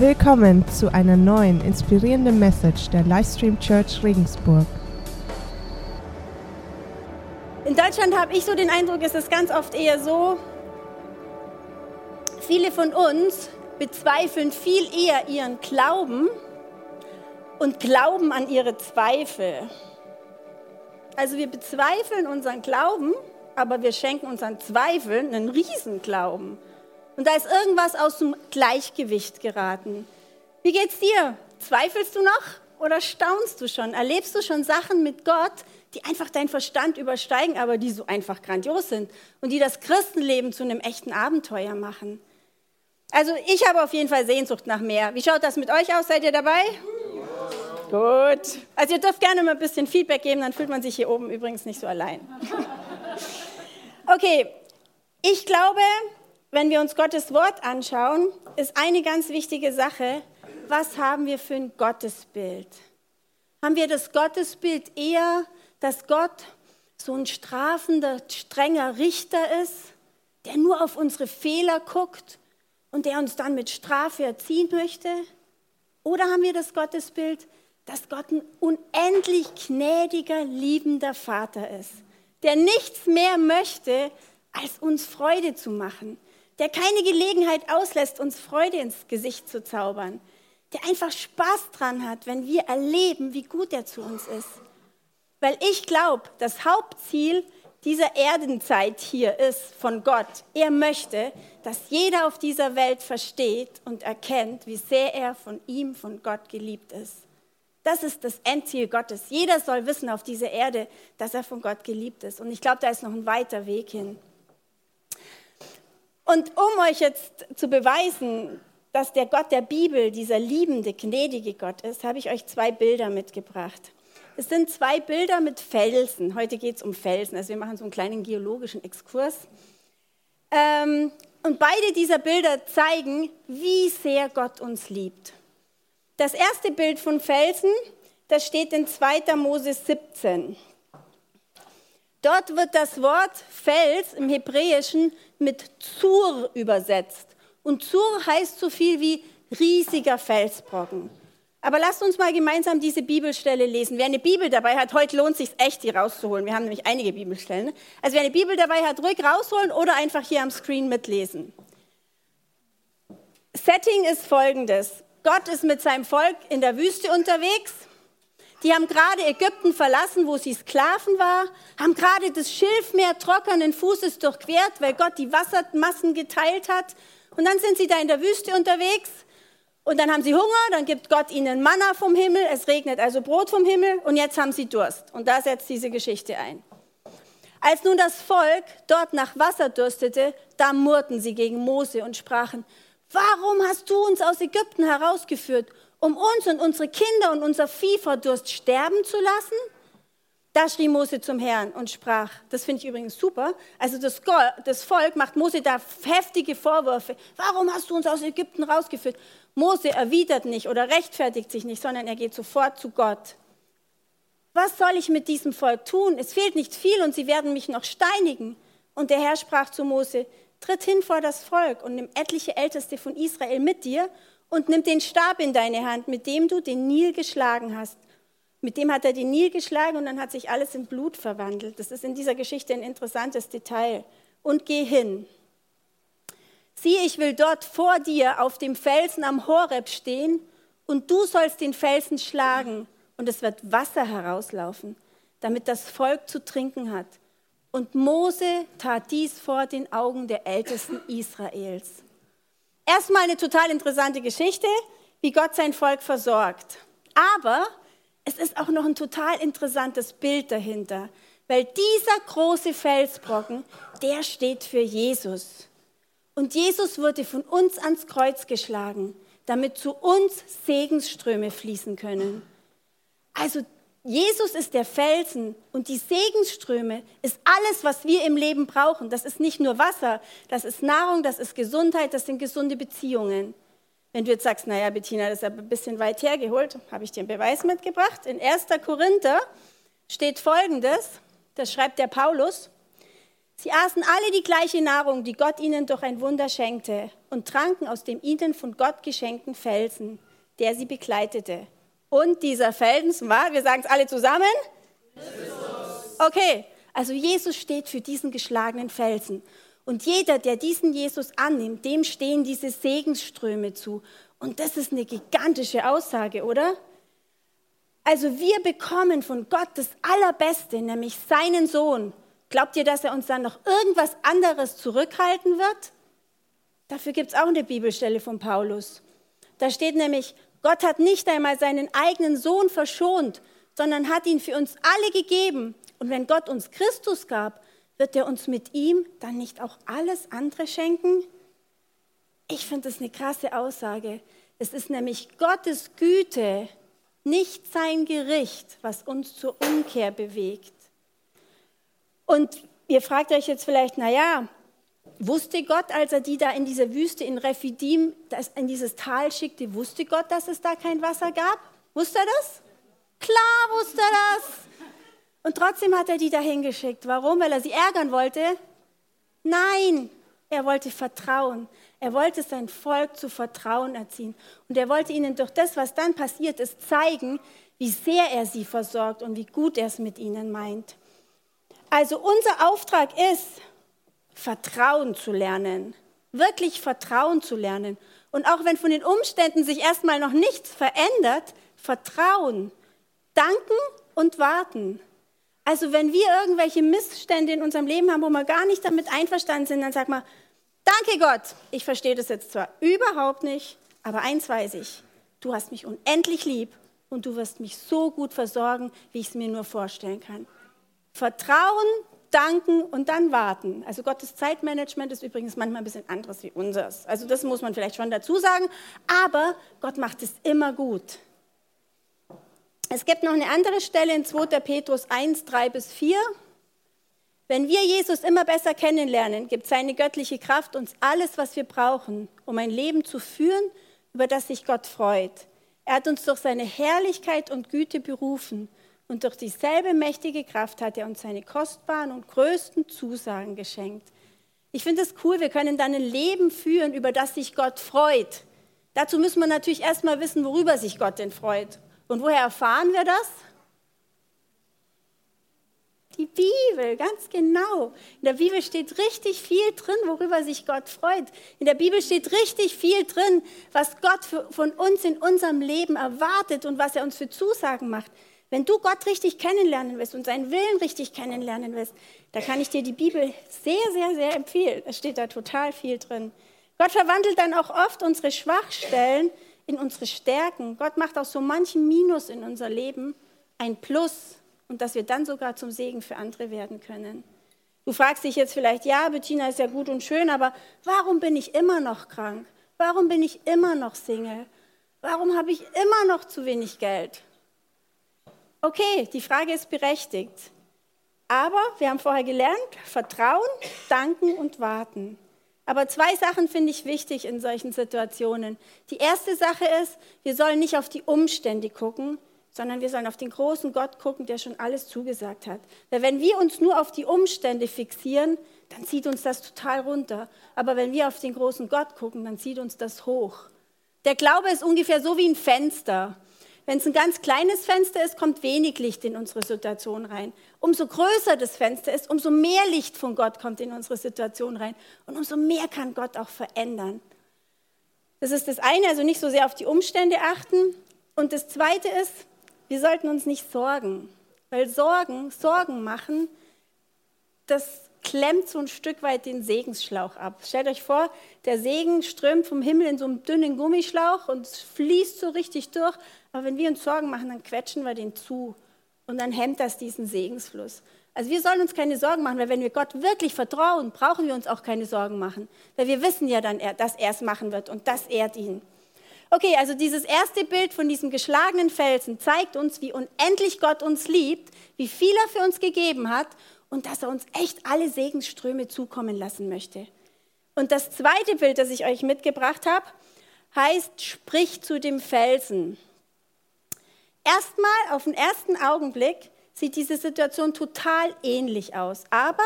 Willkommen zu einer neuen inspirierenden Message der Livestream Church Regensburg. In Deutschland habe ich so den Eindruck, ist es ganz oft eher so, viele von uns bezweifeln viel eher ihren Glauben und glauben an ihre Zweifel. Also wir bezweifeln unseren Glauben, aber wir schenken unseren Zweifeln einen Riesenglauben. Und da ist irgendwas aus dem Gleichgewicht geraten. Wie geht's dir? Zweifelst du noch oder staunst du schon? Erlebst du schon Sachen mit Gott, die einfach deinen Verstand übersteigen, aber die so einfach grandios sind und die das Christenleben zu einem echten Abenteuer machen? Also ich habe auf jeden Fall Sehnsucht nach mehr. Wie schaut das mit euch aus? Seid ihr dabei? Ja. Gut. Also ihr dürft gerne mal ein bisschen Feedback geben, dann fühlt man sich hier oben übrigens nicht so allein. Okay, ich glaube, wenn wir uns Gottes Wort anschauen, ist eine ganz wichtige Sache, was haben wir für ein Gottesbild? Haben wir das Gottesbild eher, dass Gott so ein strafender, strenger Richter ist, der nur auf unsere Fehler guckt und der uns dann mit Strafe erziehen möchte? Oder haben wir das Gottesbild, dass Gott ein unendlich gnädiger, liebender Vater ist, der nichts mehr möchte, als uns Freude zu machen, der keine Gelegenheit auslässt, uns Freude ins Gesicht zu zaubern, der einfach Spaß dran hat, wenn wir erleben, wie gut er zu uns ist. Weil ich glaube, das Hauptziel dieser Erdenzeit hier ist von Gott. Er möchte, dass jeder auf dieser Welt versteht und erkennt, wie sehr er von ihm, von Gott geliebt ist. Das ist das Endziel Gottes. Jeder soll wissen auf dieser Erde, dass er von Gott geliebt ist. Und ich glaube, da ist noch ein weiter Weg hin. Und um euch jetzt zu beweisen, dass der Gott der Bibel dieser liebende, gnädige Gott ist, habe ich euch zwei Bilder mitgebracht. Es sind zwei Bilder mit Felsen. Heute geht es um Felsen. Also wir machen so einen kleinen geologischen Exkurs. Ähm, und beide dieser Bilder zeigen, wie sehr Gott uns liebt. Das erste Bild von Felsen, das steht in 2. Mose 17. Dort wird das Wort Fels im Hebräischen mit Zur übersetzt. Und Zur heißt so viel wie riesiger Felsbrocken. Aber lasst uns mal gemeinsam diese Bibelstelle lesen. Wer eine Bibel dabei hat, heute lohnt es sich echt, die rauszuholen. Wir haben nämlich einige Bibelstellen. Also wer eine Bibel dabei hat, ruhig rausholen oder einfach hier am Screen mitlesen. Setting ist folgendes. Gott ist mit seinem Volk in der Wüste unterwegs. Die haben gerade Ägypten verlassen, wo sie Sklaven war, haben gerade das Schilfmeer trockenen Fußes durchquert, weil Gott die Wassermassen geteilt hat. Und dann sind sie da in der Wüste unterwegs und dann haben sie Hunger, dann gibt Gott ihnen Manna vom Himmel, es regnet also Brot vom Himmel und jetzt haben sie Durst. Und da setzt diese Geschichte ein. Als nun das Volk dort nach Wasser dürstete, da murrten sie gegen Mose und sprachen, warum hast du uns aus Ägypten herausgeführt um uns und unsere Kinder und unser Vieh vor Durst sterben zu lassen? Da schrie Mose zum Herrn und sprach, das finde ich übrigens super, also das, das, Volk macht Mose da heftige Vorwürfe. Warum hast du uns aus Ägypten rausgeführt? Mose erwidert nicht oder rechtfertigt sich nicht, sondern er geht sofort zu Gott. Was soll ich mit diesem Volk tun? Es fehlt nicht viel und sie werden mich noch steinigen. Und der Herr sprach zu Mose, tritt hin vor das Volk und nimm etliche Älteste von Israel mit dir und nimm den Stab in deine Hand, mit dem du den Nil geschlagen hast. Mit dem hat er den Nil geschlagen und dann hat sich alles in Blut verwandelt. Das ist in dieser Geschichte ein interessantes Detail. Und geh hin. Siehe, ich will dort vor dir auf dem Felsen am Horeb stehen und du sollst den Felsen schlagen und es wird Wasser herauslaufen, damit das Volk zu trinken hat. Und Mose tat dies vor den Augen der Ältesten Israels. Erstmal eine total interessante Geschichte, wie Gott sein Volk versorgt. Aber es ist auch noch ein total interessantes Bild dahinter, weil dieser große Felsbrocken, der steht für Jesus. Und Jesus wurde von uns ans Kreuz geschlagen, damit zu uns Segensströme fließen können. Also Jesus ist der Felsen und die Segensströme ist alles, was wir im Leben brauchen. Das ist nicht nur Wasser, das ist Nahrung, das ist Gesundheit, das sind gesunde Beziehungen. Wenn du jetzt sagst, naja, Bettina, das ist aber ein bisschen weit hergeholt, habe ich dir einen Beweis mitgebracht. In 1. Korinther steht folgendes, das schreibt der Paulus. Sie aßen alle die gleiche Nahrung, die Gott ihnen durch ein Wunder schenkte, und tranken aus dem ihnen von Gott geschenkten Felsen, der sie begleitete. Und dieser Felsen war, wir sagen es alle zusammen? Jesus. Okay, also Jesus steht für diesen geschlagenen Felsen. Und jeder, der diesen Jesus annimmt, dem stehen diese Segensströme zu. Und das ist eine gigantische Aussage, oder? Also wir bekommen von Gott das Allerbeste, nämlich seinen Sohn. Glaubt ihr, dass er uns dann noch irgendwas anderes zurückhalten wird? Dafür gibt es auch eine Bibelstelle von Paulus. Da steht nämlich, Gott hat nicht einmal seinen eigenen Sohn verschont, sondern hat ihn für uns alle gegeben. Und wenn Gott uns Christus gab, wird er uns mit ihm dann nicht auch alles andere schenken? Ich finde das eine krasse Aussage. Es ist nämlich Gottes Güte, nicht sein Gericht, was uns zur Umkehr bewegt. Und ihr fragt euch jetzt vielleicht, naja, wusste Gott, als er die da in dieser Wüste in Rephidim, in dieses Tal schickte, wusste Gott, dass es da kein Wasser gab? Wusste er das? Klar wusste er das. Und trotzdem hat er die dahin geschickt. Warum? Weil er sie ärgern wollte? Nein, er wollte Vertrauen. Er wollte sein Volk zu Vertrauen erziehen. Und er wollte ihnen durch das, was dann passiert ist, zeigen, wie sehr er sie versorgt und wie gut er es mit ihnen meint. Also unser Auftrag ist, Vertrauen zu lernen. Wirklich Vertrauen zu lernen. Und auch wenn von den Umständen sich erstmal noch nichts verändert, Vertrauen. Danken und warten. Also wenn wir irgendwelche Missstände in unserem Leben haben, wo wir gar nicht damit einverstanden sind, dann sag mal, danke Gott, ich verstehe das jetzt zwar überhaupt nicht, aber eins weiß ich, du hast mich unendlich lieb und du wirst mich so gut versorgen, wie ich es mir nur vorstellen kann. Vertrauen, danken und dann warten. Also Gottes Zeitmanagement ist übrigens manchmal ein bisschen anderes wie unseres. Also das muss man vielleicht schon dazu sagen, aber Gott macht es immer gut. Es gibt noch eine andere Stelle in 2. Petrus 1, 3 bis 4. Wenn wir Jesus immer besser kennenlernen, gibt seine göttliche Kraft uns alles, was wir brauchen, um ein Leben zu führen, über das sich Gott freut. Er hat uns durch seine Herrlichkeit und Güte berufen und durch dieselbe mächtige Kraft hat er uns seine kostbaren und größten Zusagen geschenkt. Ich finde es cool, wir können dann ein Leben führen, über das sich Gott freut. Dazu müssen wir natürlich erstmal wissen, worüber sich Gott denn freut. Und woher erfahren wir das? Die Bibel, ganz genau. In der Bibel steht richtig viel drin, worüber sich Gott freut. In der Bibel steht richtig viel drin, was Gott von uns in unserem Leben erwartet und was er uns für Zusagen macht. Wenn du Gott richtig kennenlernen willst und seinen Willen richtig kennenlernen willst, da kann ich dir die Bibel sehr, sehr, sehr empfehlen. Es steht da total viel drin. Gott verwandelt dann auch oft unsere Schwachstellen in unsere Stärken. Gott macht aus so manchem Minus in unser Leben ein Plus und dass wir dann sogar zum Segen für andere werden können. Du fragst dich jetzt vielleicht, ja, Bettina ist ja gut und schön, aber warum bin ich immer noch krank? Warum bin ich immer noch Single? Warum habe ich immer noch zu wenig Geld? Okay, die Frage ist berechtigt. Aber wir haben vorher gelernt, Vertrauen, Danken und Warten. Aber zwei Sachen finde ich wichtig in solchen Situationen. Die erste Sache ist, wir sollen nicht auf die Umstände gucken, sondern wir sollen auf den großen Gott gucken, der schon alles zugesagt hat. Weil wenn wir uns nur auf die Umstände fixieren, dann zieht uns das total runter. Aber wenn wir auf den großen Gott gucken, dann zieht uns das hoch. Der Glaube ist ungefähr so wie ein Fenster. Wenn es ein ganz kleines Fenster ist, kommt wenig Licht in unsere Situation rein. Umso größer das Fenster ist, umso mehr Licht von Gott kommt in unsere Situation rein. Und umso mehr kann Gott auch verändern. Das ist das eine, also nicht so sehr auf die Umstände achten. Und das zweite ist, wir sollten uns nicht sorgen. Weil Sorgen, Sorgen machen, das klemmt so ein Stück weit den Segensschlauch ab. Stellt euch vor, der Segen strömt vom Himmel in so einem dünnen Gummischlauch und fließt so richtig durch. Aber wenn wir uns Sorgen machen, dann quetschen wir den zu und dann hemmt das diesen Segensfluss. Also wir sollen uns keine Sorgen machen, weil wenn wir Gott wirklich vertrauen, brauchen wir uns auch keine Sorgen machen. Weil wir wissen ja dann, dass er es machen wird und das ehrt ihn. Okay, also dieses erste Bild von diesem geschlagenen Felsen zeigt uns, wie unendlich Gott uns liebt, wie viel er für uns gegeben hat und dass er uns echt alle Segensströme zukommen lassen möchte. Und das zweite Bild, das ich euch mitgebracht habe, heißt, sprich zu dem Felsen. Erstmal, auf den ersten Augenblick, sieht diese Situation total ähnlich aus. Aber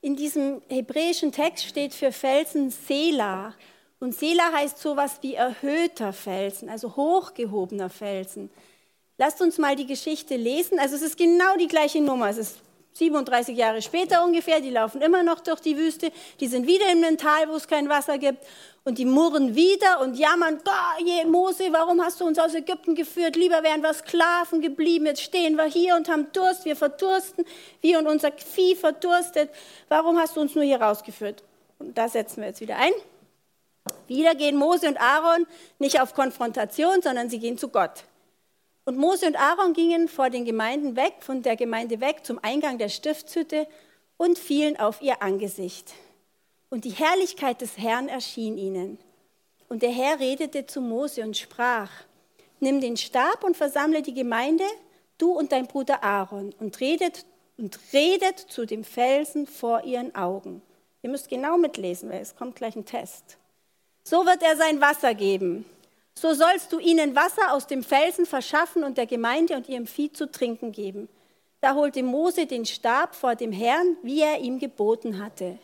in diesem hebräischen Text steht für Felsen Sela. Und Sela heißt sowas wie erhöhter Felsen, also hochgehobener Felsen. Lasst uns mal die Geschichte lesen. Also es ist genau die gleiche Nummer. Es ist 37 Jahre später ungefähr. Die laufen immer noch durch die Wüste. Die sind wieder in einem Tal, wo es kein Wasser gibt. Und die murren wieder und jammern, je, Mose, warum hast du uns aus Ägypten geführt? Lieber wären wir Sklaven geblieben. Jetzt stehen wir hier und haben Durst. Wir verdursten. Wir und unser Vieh verdurstet. Warum hast du uns nur hier rausgeführt? Und da setzen wir jetzt wieder ein. Wieder gehen Mose und Aaron nicht auf Konfrontation, sondern sie gehen zu Gott. Und Mose und Aaron gingen vor den Gemeinden weg, von der Gemeinde weg zum Eingang der Stiftshütte und fielen auf ihr Angesicht. Und die Herrlichkeit des Herrn erschien ihnen. Und der Herr redete zu Mose und sprach, nimm den Stab und versammle die Gemeinde, du und dein Bruder Aaron, und redet, und redet zu dem Felsen vor ihren Augen. Ihr müsst genau mitlesen, weil es kommt gleich ein Test. So wird er sein Wasser geben. So sollst du ihnen Wasser aus dem Felsen verschaffen und der Gemeinde und ihrem Vieh zu trinken geben. Da holte Mose den Stab vor dem Herrn, wie er ihm geboten hatte.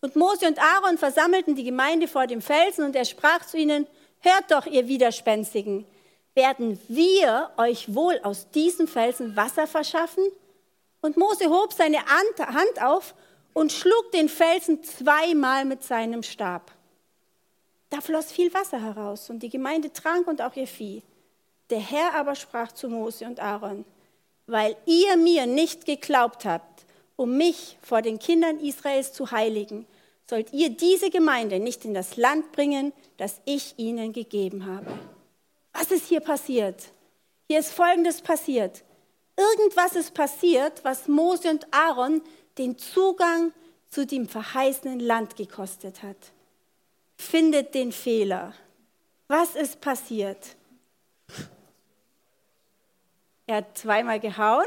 Und Mose und Aaron versammelten die Gemeinde vor dem Felsen und er sprach zu ihnen, hört doch, ihr Widerspenstigen, werden wir euch wohl aus diesem Felsen Wasser verschaffen? Und Mose hob seine Hand auf und schlug den Felsen zweimal mit seinem Stab. Da floss viel Wasser heraus und die Gemeinde trank und auch ihr Vieh. Der Herr aber sprach zu Mose und Aaron, weil ihr mir nicht geglaubt habt, um mich vor den Kindern Israels zu heiligen, sollt ihr diese Gemeinde nicht in das Land bringen, das ich ihnen gegeben habe. Was ist hier passiert? Hier ist Folgendes passiert. Irgendwas ist passiert, was Mose und Aaron den Zugang zu dem verheißenen Land gekostet hat findet den Fehler. Was ist passiert? Er hat zweimal gehauen.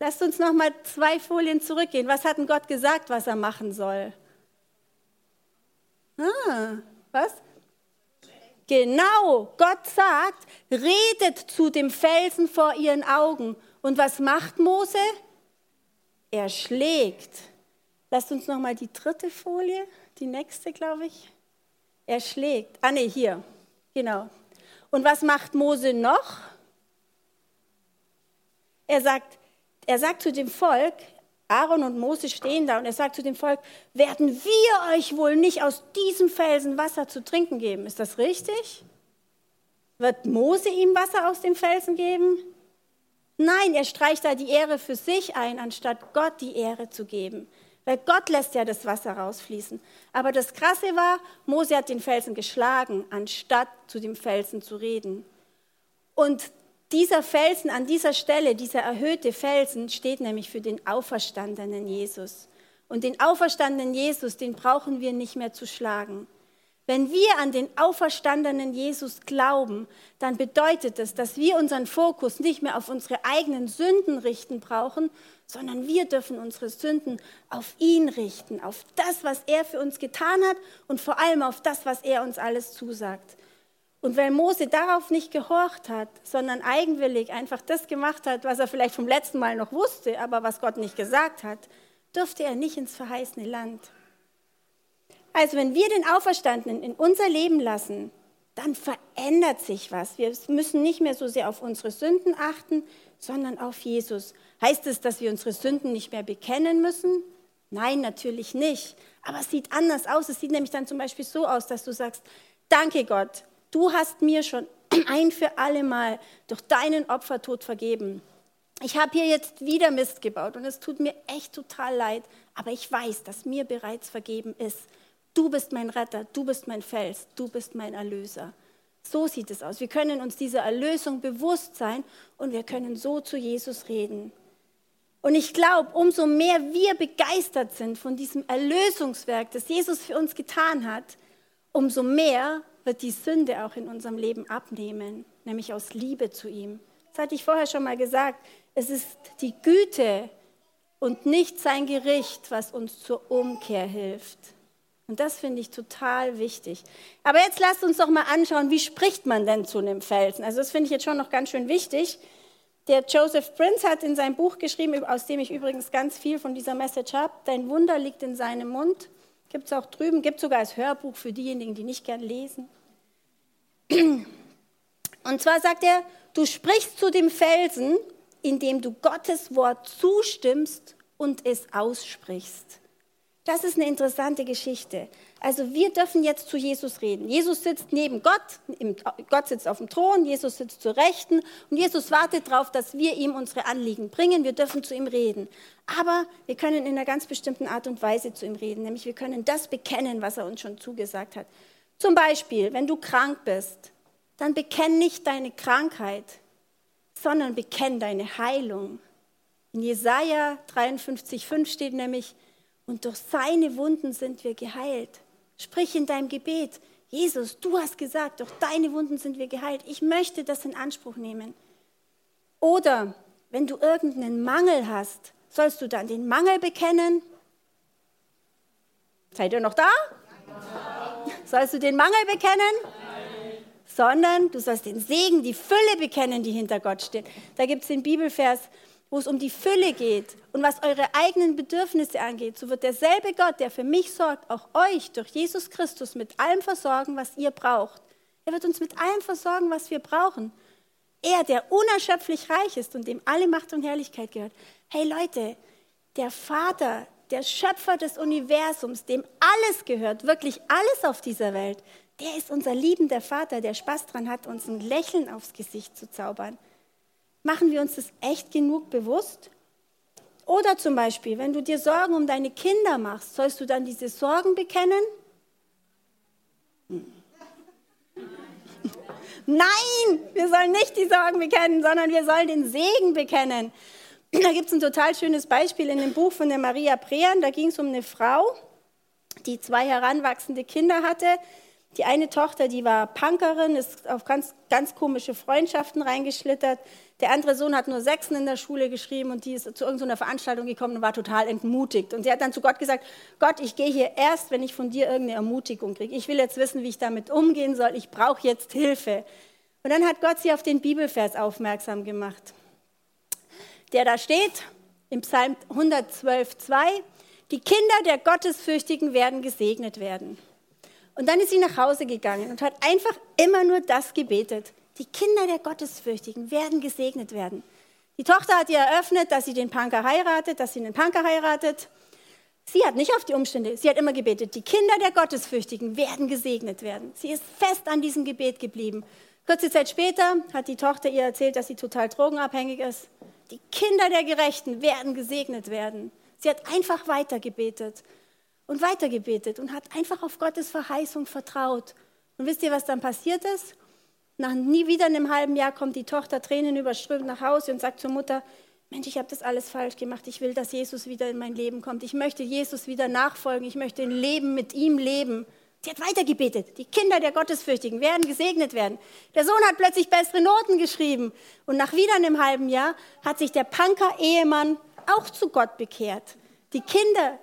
Lasst uns noch mal zwei Folien zurückgehen. Was hat denn Gott gesagt, was er machen soll? Ah, was? Genau, Gott sagt, redet zu dem Felsen vor ihren Augen. Und was macht Mose? Er schlägt. Lasst uns noch mal die dritte Folie die nächste, glaube ich. Er schlägt. Ah, nee, hier. Genau. Und was macht Mose noch? Er sagt, er sagt zu dem Volk, Aaron und Mose stehen da und er sagt zu dem Volk, werden wir euch wohl nicht aus diesem Felsen Wasser zu trinken geben? Ist das richtig? Wird Mose ihm Wasser aus dem Felsen geben? Nein, er streicht da die Ehre für sich ein, anstatt Gott die Ehre zu geben. Weil Gott lässt ja das Wasser rausfließen. Aber das Krasse war, Mose hat den Felsen geschlagen, anstatt zu dem Felsen zu reden. Und dieser Felsen an dieser Stelle, dieser erhöhte Felsen, steht nämlich für den auferstandenen Jesus. Und den auferstandenen Jesus, den brauchen wir nicht mehr zu schlagen. Wenn wir an den auferstandenen Jesus glauben, dann bedeutet es, dass wir unseren Fokus nicht mehr auf unsere eigenen Sünden richten brauchen, sondern wir dürfen unsere Sünden auf ihn richten, auf das, was er für uns getan hat und vor allem auf das, was er uns alles zusagt. Und weil Mose darauf nicht gehorcht hat, sondern eigenwillig einfach das gemacht hat, was er vielleicht vom letzten Mal noch wusste, aber was Gott nicht gesagt hat, durfte er nicht ins verheißene Land. Also wenn wir den Auferstandenen in unser Leben lassen, dann verändert sich was. Wir müssen nicht mehr so sehr auf unsere Sünden achten, sondern auf Jesus. Heißt es, dass wir unsere Sünden nicht mehr bekennen müssen? Nein, natürlich nicht. Aber es sieht anders aus. Es sieht nämlich dann zum Beispiel so aus, dass du sagst, danke Gott, du hast mir schon ein für alle Mal durch deinen Opfertod vergeben. Ich habe hier jetzt wieder Mist gebaut und es tut mir echt total leid, aber ich weiß, dass mir bereits vergeben ist. Du bist mein Retter, du bist mein Fels, du bist mein Erlöser. So sieht es aus. Wir können uns dieser Erlösung bewusst sein und wir können so zu Jesus reden. Und ich glaube, umso mehr wir begeistert sind von diesem Erlösungswerk, das Jesus für uns getan hat, umso mehr wird die Sünde auch in unserem Leben abnehmen, nämlich aus Liebe zu ihm. Das hatte ich vorher schon mal gesagt. Es ist die Güte und nicht sein Gericht, was uns zur Umkehr hilft. Und das finde ich total wichtig. Aber jetzt lasst uns doch mal anschauen, wie spricht man denn zu einem Felsen? Also das finde ich jetzt schon noch ganz schön wichtig. Der Joseph Prince hat in seinem Buch geschrieben, aus dem ich übrigens ganz viel von dieser Message habe, Dein Wunder liegt in seinem Mund. Gibt es auch drüben, gibt sogar als Hörbuch für diejenigen, die nicht gern lesen. Und zwar sagt er, du sprichst zu dem Felsen, indem du Gottes Wort zustimmst und es aussprichst. Das ist eine interessante Geschichte. Also wir dürfen jetzt zu Jesus reden. Jesus sitzt neben Gott, Gott sitzt auf dem Thron, Jesus sitzt zur Rechten und Jesus wartet darauf, dass wir ihm unsere Anliegen bringen. Wir dürfen zu ihm reden. Aber wir können in einer ganz bestimmten Art und Weise zu ihm reden, nämlich wir können das bekennen, was er uns schon zugesagt hat. Zum Beispiel, wenn du krank bist, dann bekenn nicht deine Krankheit, sondern bekenn deine Heilung. In Jesaja 53,5 steht nämlich, und durch seine Wunden sind wir geheilt. Sprich in deinem Gebet, Jesus, du hast gesagt, durch deine Wunden sind wir geheilt. Ich möchte das in Anspruch nehmen. Oder wenn du irgendeinen Mangel hast, sollst du dann den Mangel bekennen? Seid ihr noch da? Sollst du den Mangel bekennen? sondern du sollst den Segen, die Fülle bekennen, die hinter Gott steht. Da gibt es den Bibelvers, wo es um die Fülle geht und was eure eigenen Bedürfnisse angeht. So wird derselbe Gott, der für mich sorgt, auch euch durch Jesus Christus mit allem versorgen, was ihr braucht. Er wird uns mit allem versorgen, was wir brauchen. Er, der unerschöpflich reich ist und dem alle Macht und Herrlichkeit gehört. Hey Leute, der Vater, der Schöpfer des Universums, dem alles gehört, wirklich alles auf dieser Welt, der ist unser liebender Vater, der Spaß dran hat, uns ein Lächeln aufs Gesicht zu zaubern. Machen wir uns das echt genug bewusst? Oder zum Beispiel, wenn du dir Sorgen um deine Kinder machst, sollst du dann diese Sorgen bekennen? Nein, wir sollen nicht die Sorgen bekennen, sondern wir sollen den Segen bekennen. Da gibt es ein total schönes Beispiel in dem Buch von der Maria Prean. Da ging es um eine Frau, die zwei heranwachsende Kinder hatte. Die eine Tochter, die war Punkerin, ist auf ganz, ganz komische Freundschaften reingeschlittert. Der andere Sohn hat nur Sechsen in der Schule geschrieben und die ist zu irgendeiner Veranstaltung gekommen und war total entmutigt. Und sie hat dann zu Gott gesagt, Gott, ich gehe hier erst, wenn ich von dir irgendeine Ermutigung kriege. Ich will jetzt wissen, wie ich damit umgehen soll. Ich brauche jetzt Hilfe. Und dann hat Gott sie auf den Bibelvers aufmerksam gemacht, der da steht im Psalm 112,2, die Kinder der Gottesfürchtigen werden gesegnet werden. Und dann ist sie nach Hause gegangen und hat einfach immer nur das gebetet. Die Kinder der Gottesfürchtigen werden gesegnet werden. Die Tochter hat ihr eröffnet, dass sie den Punker heiratet, dass sie einen Punker heiratet. Sie hat nicht auf die Umstände, sie hat immer gebetet, die Kinder der Gottesfürchtigen werden gesegnet werden. Sie ist fest an diesem Gebet geblieben. Kurze Zeit später hat die Tochter ihr erzählt, dass sie total drogenabhängig ist. Die Kinder der Gerechten werden gesegnet werden. Sie hat einfach weiter gebetet und weitergebetet und hat einfach auf Gottes Verheißung vertraut. Und wisst ihr, was dann passiert ist? Nach nie wieder einem halben Jahr kommt die Tochter Tränen überströmt nach Hause und sagt zur Mutter, Mensch, ich habe das alles falsch gemacht. Ich will, dass Jesus wieder in mein Leben kommt. Ich möchte Jesus wieder nachfolgen. Ich möchte ein Leben mit ihm leben. Sie hat weitergebetet. Die Kinder der Gottesfürchtigen werden gesegnet werden. Der Sohn hat plötzlich bessere Noten geschrieben. Und nach wieder einem halben Jahr hat sich der Punker-Ehemann auch zu Gott bekehrt. Die Kinder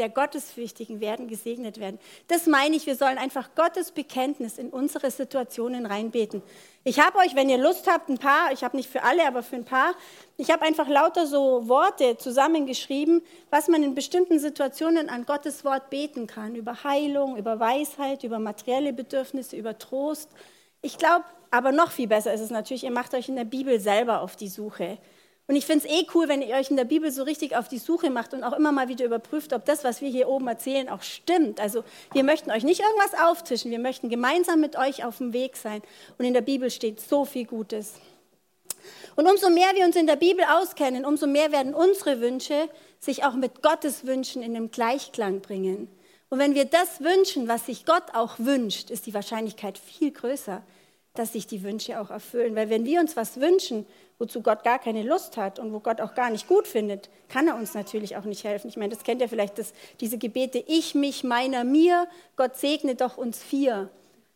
der Gottesfürchtigen werden gesegnet werden. Das meine ich, wir sollen einfach Gottes Bekenntnis in unsere Situationen reinbeten. Ich habe euch, wenn ihr Lust habt, ein paar, ich habe nicht für alle, aber für ein paar, ich habe einfach lauter so Worte zusammengeschrieben, was man in bestimmten Situationen an Gottes Wort beten kann, über Heilung, über Weisheit, über materielle Bedürfnisse, über Trost. Ich glaube, aber noch viel besser ist es natürlich, ihr macht euch in der Bibel selber auf die Suche. Und ich finde es eh cool, wenn ihr euch in der Bibel so richtig auf die Suche macht und auch immer mal wieder überprüft, ob das, was wir hier oben erzählen, auch stimmt. Also wir möchten euch nicht irgendwas auftischen, wir möchten gemeinsam mit euch auf dem Weg sein. Und in der Bibel steht so viel Gutes. Und umso mehr wir uns in der Bibel auskennen, umso mehr werden unsere Wünsche sich auch mit Gottes Wünschen in einem Gleichklang bringen. Und wenn wir das wünschen, was sich Gott auch wünscht, ist die Wahrscheinlichkeit viel größer, dass sich die Wünsche auch erfüllen. Weil wenn wir uns was wünschen, wozu Gott gar keine Lust hat und wo Gott auch gar nicht gut findet, kann er uns natürlich auch nicht helfen. Ich meine, das kennt ihr vielleicht, das, diese Gebete, ich, mich, meiner, mir, Gott segne doch uns vier.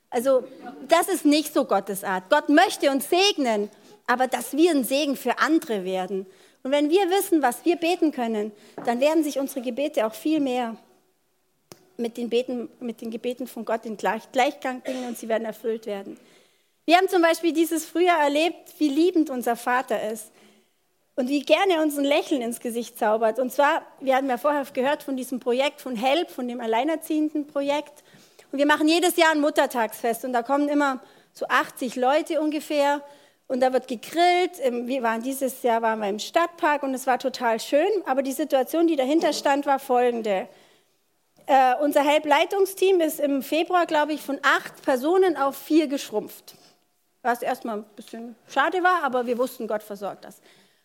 Also das ist nicht so Gottes Art. Gott möchte uns segnen, aber dass wir ein Segen für andere werden. Und wenn wir wissen, was wir beten können, dann werden sich unsere Gebete auch viel mehr mit den, Beten, mit den Gebeten von Gott in Gleichklang bringen und sie werden erfüllt werden. Wir haben zum Beispiel dieses Frühjahr erlebt, wie liebend unser Vater ist. und wie gerne er uns ein Lächeln ins Gesicht zaubert. Und zwar, wir hatten ja vorher gehört von diesem Projekt von HELP, von dem alleinerziehenden Projekt. Und wir machen jedes Jahr ein Muttertagsfest und da kommen immer so 80 Leute ungefähr und da wird gegrillt. Wir waren dieses Jahr waren wir im Stadtpark und es war total schön. Aber die Situation, die dahinter stand, war folgende. Äh, unser Help-Leitungsteam ist im Februar, glaube ich, von acht Personen auf vier geschrumpft. Was erstmal ein bisschen schade war, aber wir wussten, Gott versorgt das.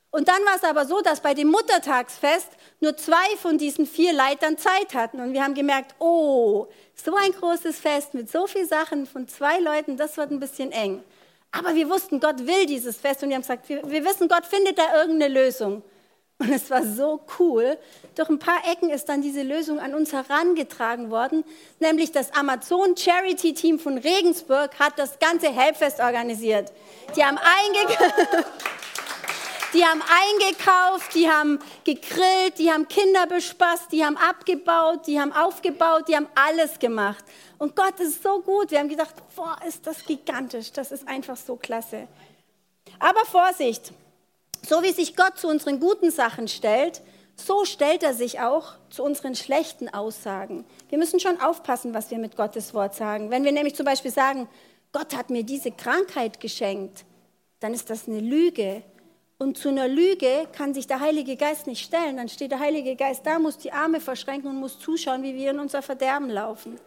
Und dann war es aber so, dass bei dem Muttertagsfest nur zwei von diesen vier Leitern Zeit hatten. Und wir haben gemerkt, oh, so ein großes Fest mit so vielen Sachen von zwei Leuten, das wird ein bisschen eng. Aber wir wussten, Gott will dieses Fest und wir haben gesagt, wir, wir wissen, Gott findet da irgendeine Lösung. Und es war so cool. Durch ein paar Ecken ist dann diese Lösung an uns herangetragen worden, nämlich das Amazon Charity Team von Regensburg hat das ganze Helpfest organisiert. Die haben eingekauft. Die haben eingekauft, die haben gegrillt, die haben Kinder bespaßt, die haben abgebaut, die haben aufgebaut, die haben alles gemacht. Und Gott ist so gut. Wir haben gedacht, boah, ist das gigantisch, das ist einfach so klasse. Aber Vorsicht, so wie sich Gott zu unseren guten Sachen stellt, so stellt er sich auch zu unseren schlechten Aussagen. Wir müssen schon aufpassen, was wir mit Gottes Wort sagen. Wenn wir nämlich zum Beispiel sagen, Gott hat mir diese Krankheit geschenkt, dann ist das eine Lüge. Und zu einer Lüge kann sich der Heilige Geist nicht stellen. Dann steht der Heilige Geist da, muss die Arme verschränken und muss zuschauen, wie wir in unser Verderben laufen.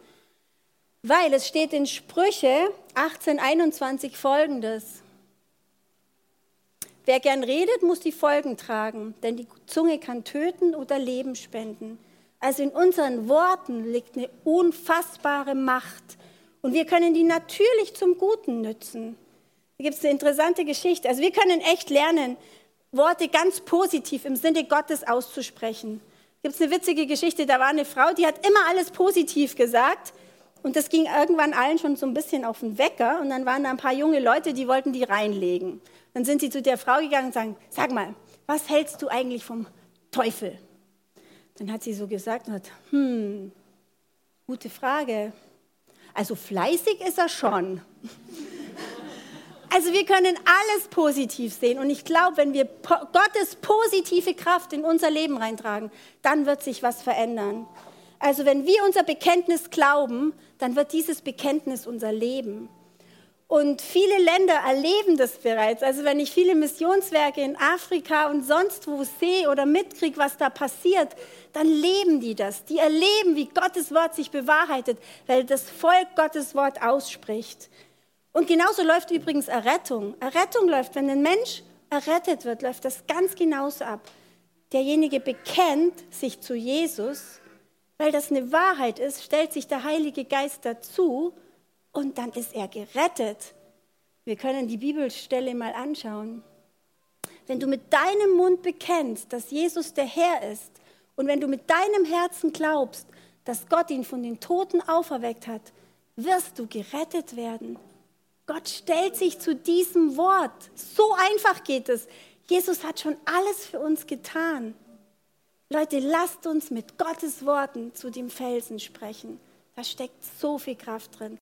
Weil es steht in Sprüche 1821 folgendes. Wer gern redet, muss die Folgen tragen, denn die Zunge kann töten oder Leben spenden. Also in unseren Worten liegt eine unfassbare Macht. Und wir können die natürlich zum Guten nützen. Da gibt es eine interessante Geschichte. Also wir können echt lernen, Worte ganz positiv im Sinne Gottes auszusprechen. Da gibt es eine witzige Geschichte, da war eine Frau, die hat immer alles positiv gesagt. Und das ging irgendwann allen schon so ein bisschen auf den Wecker. Und dann waren da ein paar junge Leute, die wollten die reinlegen. Dann sind sie zu der Frau gegangen und sagen, sag mal, was hältst du eigentlich vom Teufel? Dann hat sie so gesagt und hat, hm, gute Frage. Also fleißig ist er schon. Also wir können alles positiv sehen. Und ich glaube, wenn wir Gottes positive Kraft in unser Leben reintragen, dann wird sich was verändern. Also wenn wir unser Bekenntnis glauben, dann wird dieses Bekenntnis unser Leben. Und viele Länder erleben das bereits. Also wenn ich viele Missionswerke in Afrika und sonst wo sehe oder mitkriege, was da passiert, dann leben die das. Die erleben, wie Gottes Wort sich bewahrheitet, weil das Volk Gottes Wort ausspricht. Und genauso läuft übrigens Errettung. Errettung läuft, wenn ein Mensch errettet wird, läuft das ganz genauso ab. Derjenige bekennt sich zu Jesus, weil das eine Wahrheit ist, stellt sich der Heilige Geist dazu und dann ist er gerettet. Wir können die Bibelstelle mal anschauen. Wenn du mit deinem Mund bekennst, dass Jesus der Herr ist und wenn du mit deinem Herzen glaubst, dass Gott ihn von den Toten auferweckt hat, wirst du gerettet werden. Gott stellt sich zu diesem Wort. So einfach geht es. Jesus hat schon alles für uns getan. Leute, lasst uns mit Gottes Worten zu dem Felsen sprechen. Da steckt so viel Kraft drin.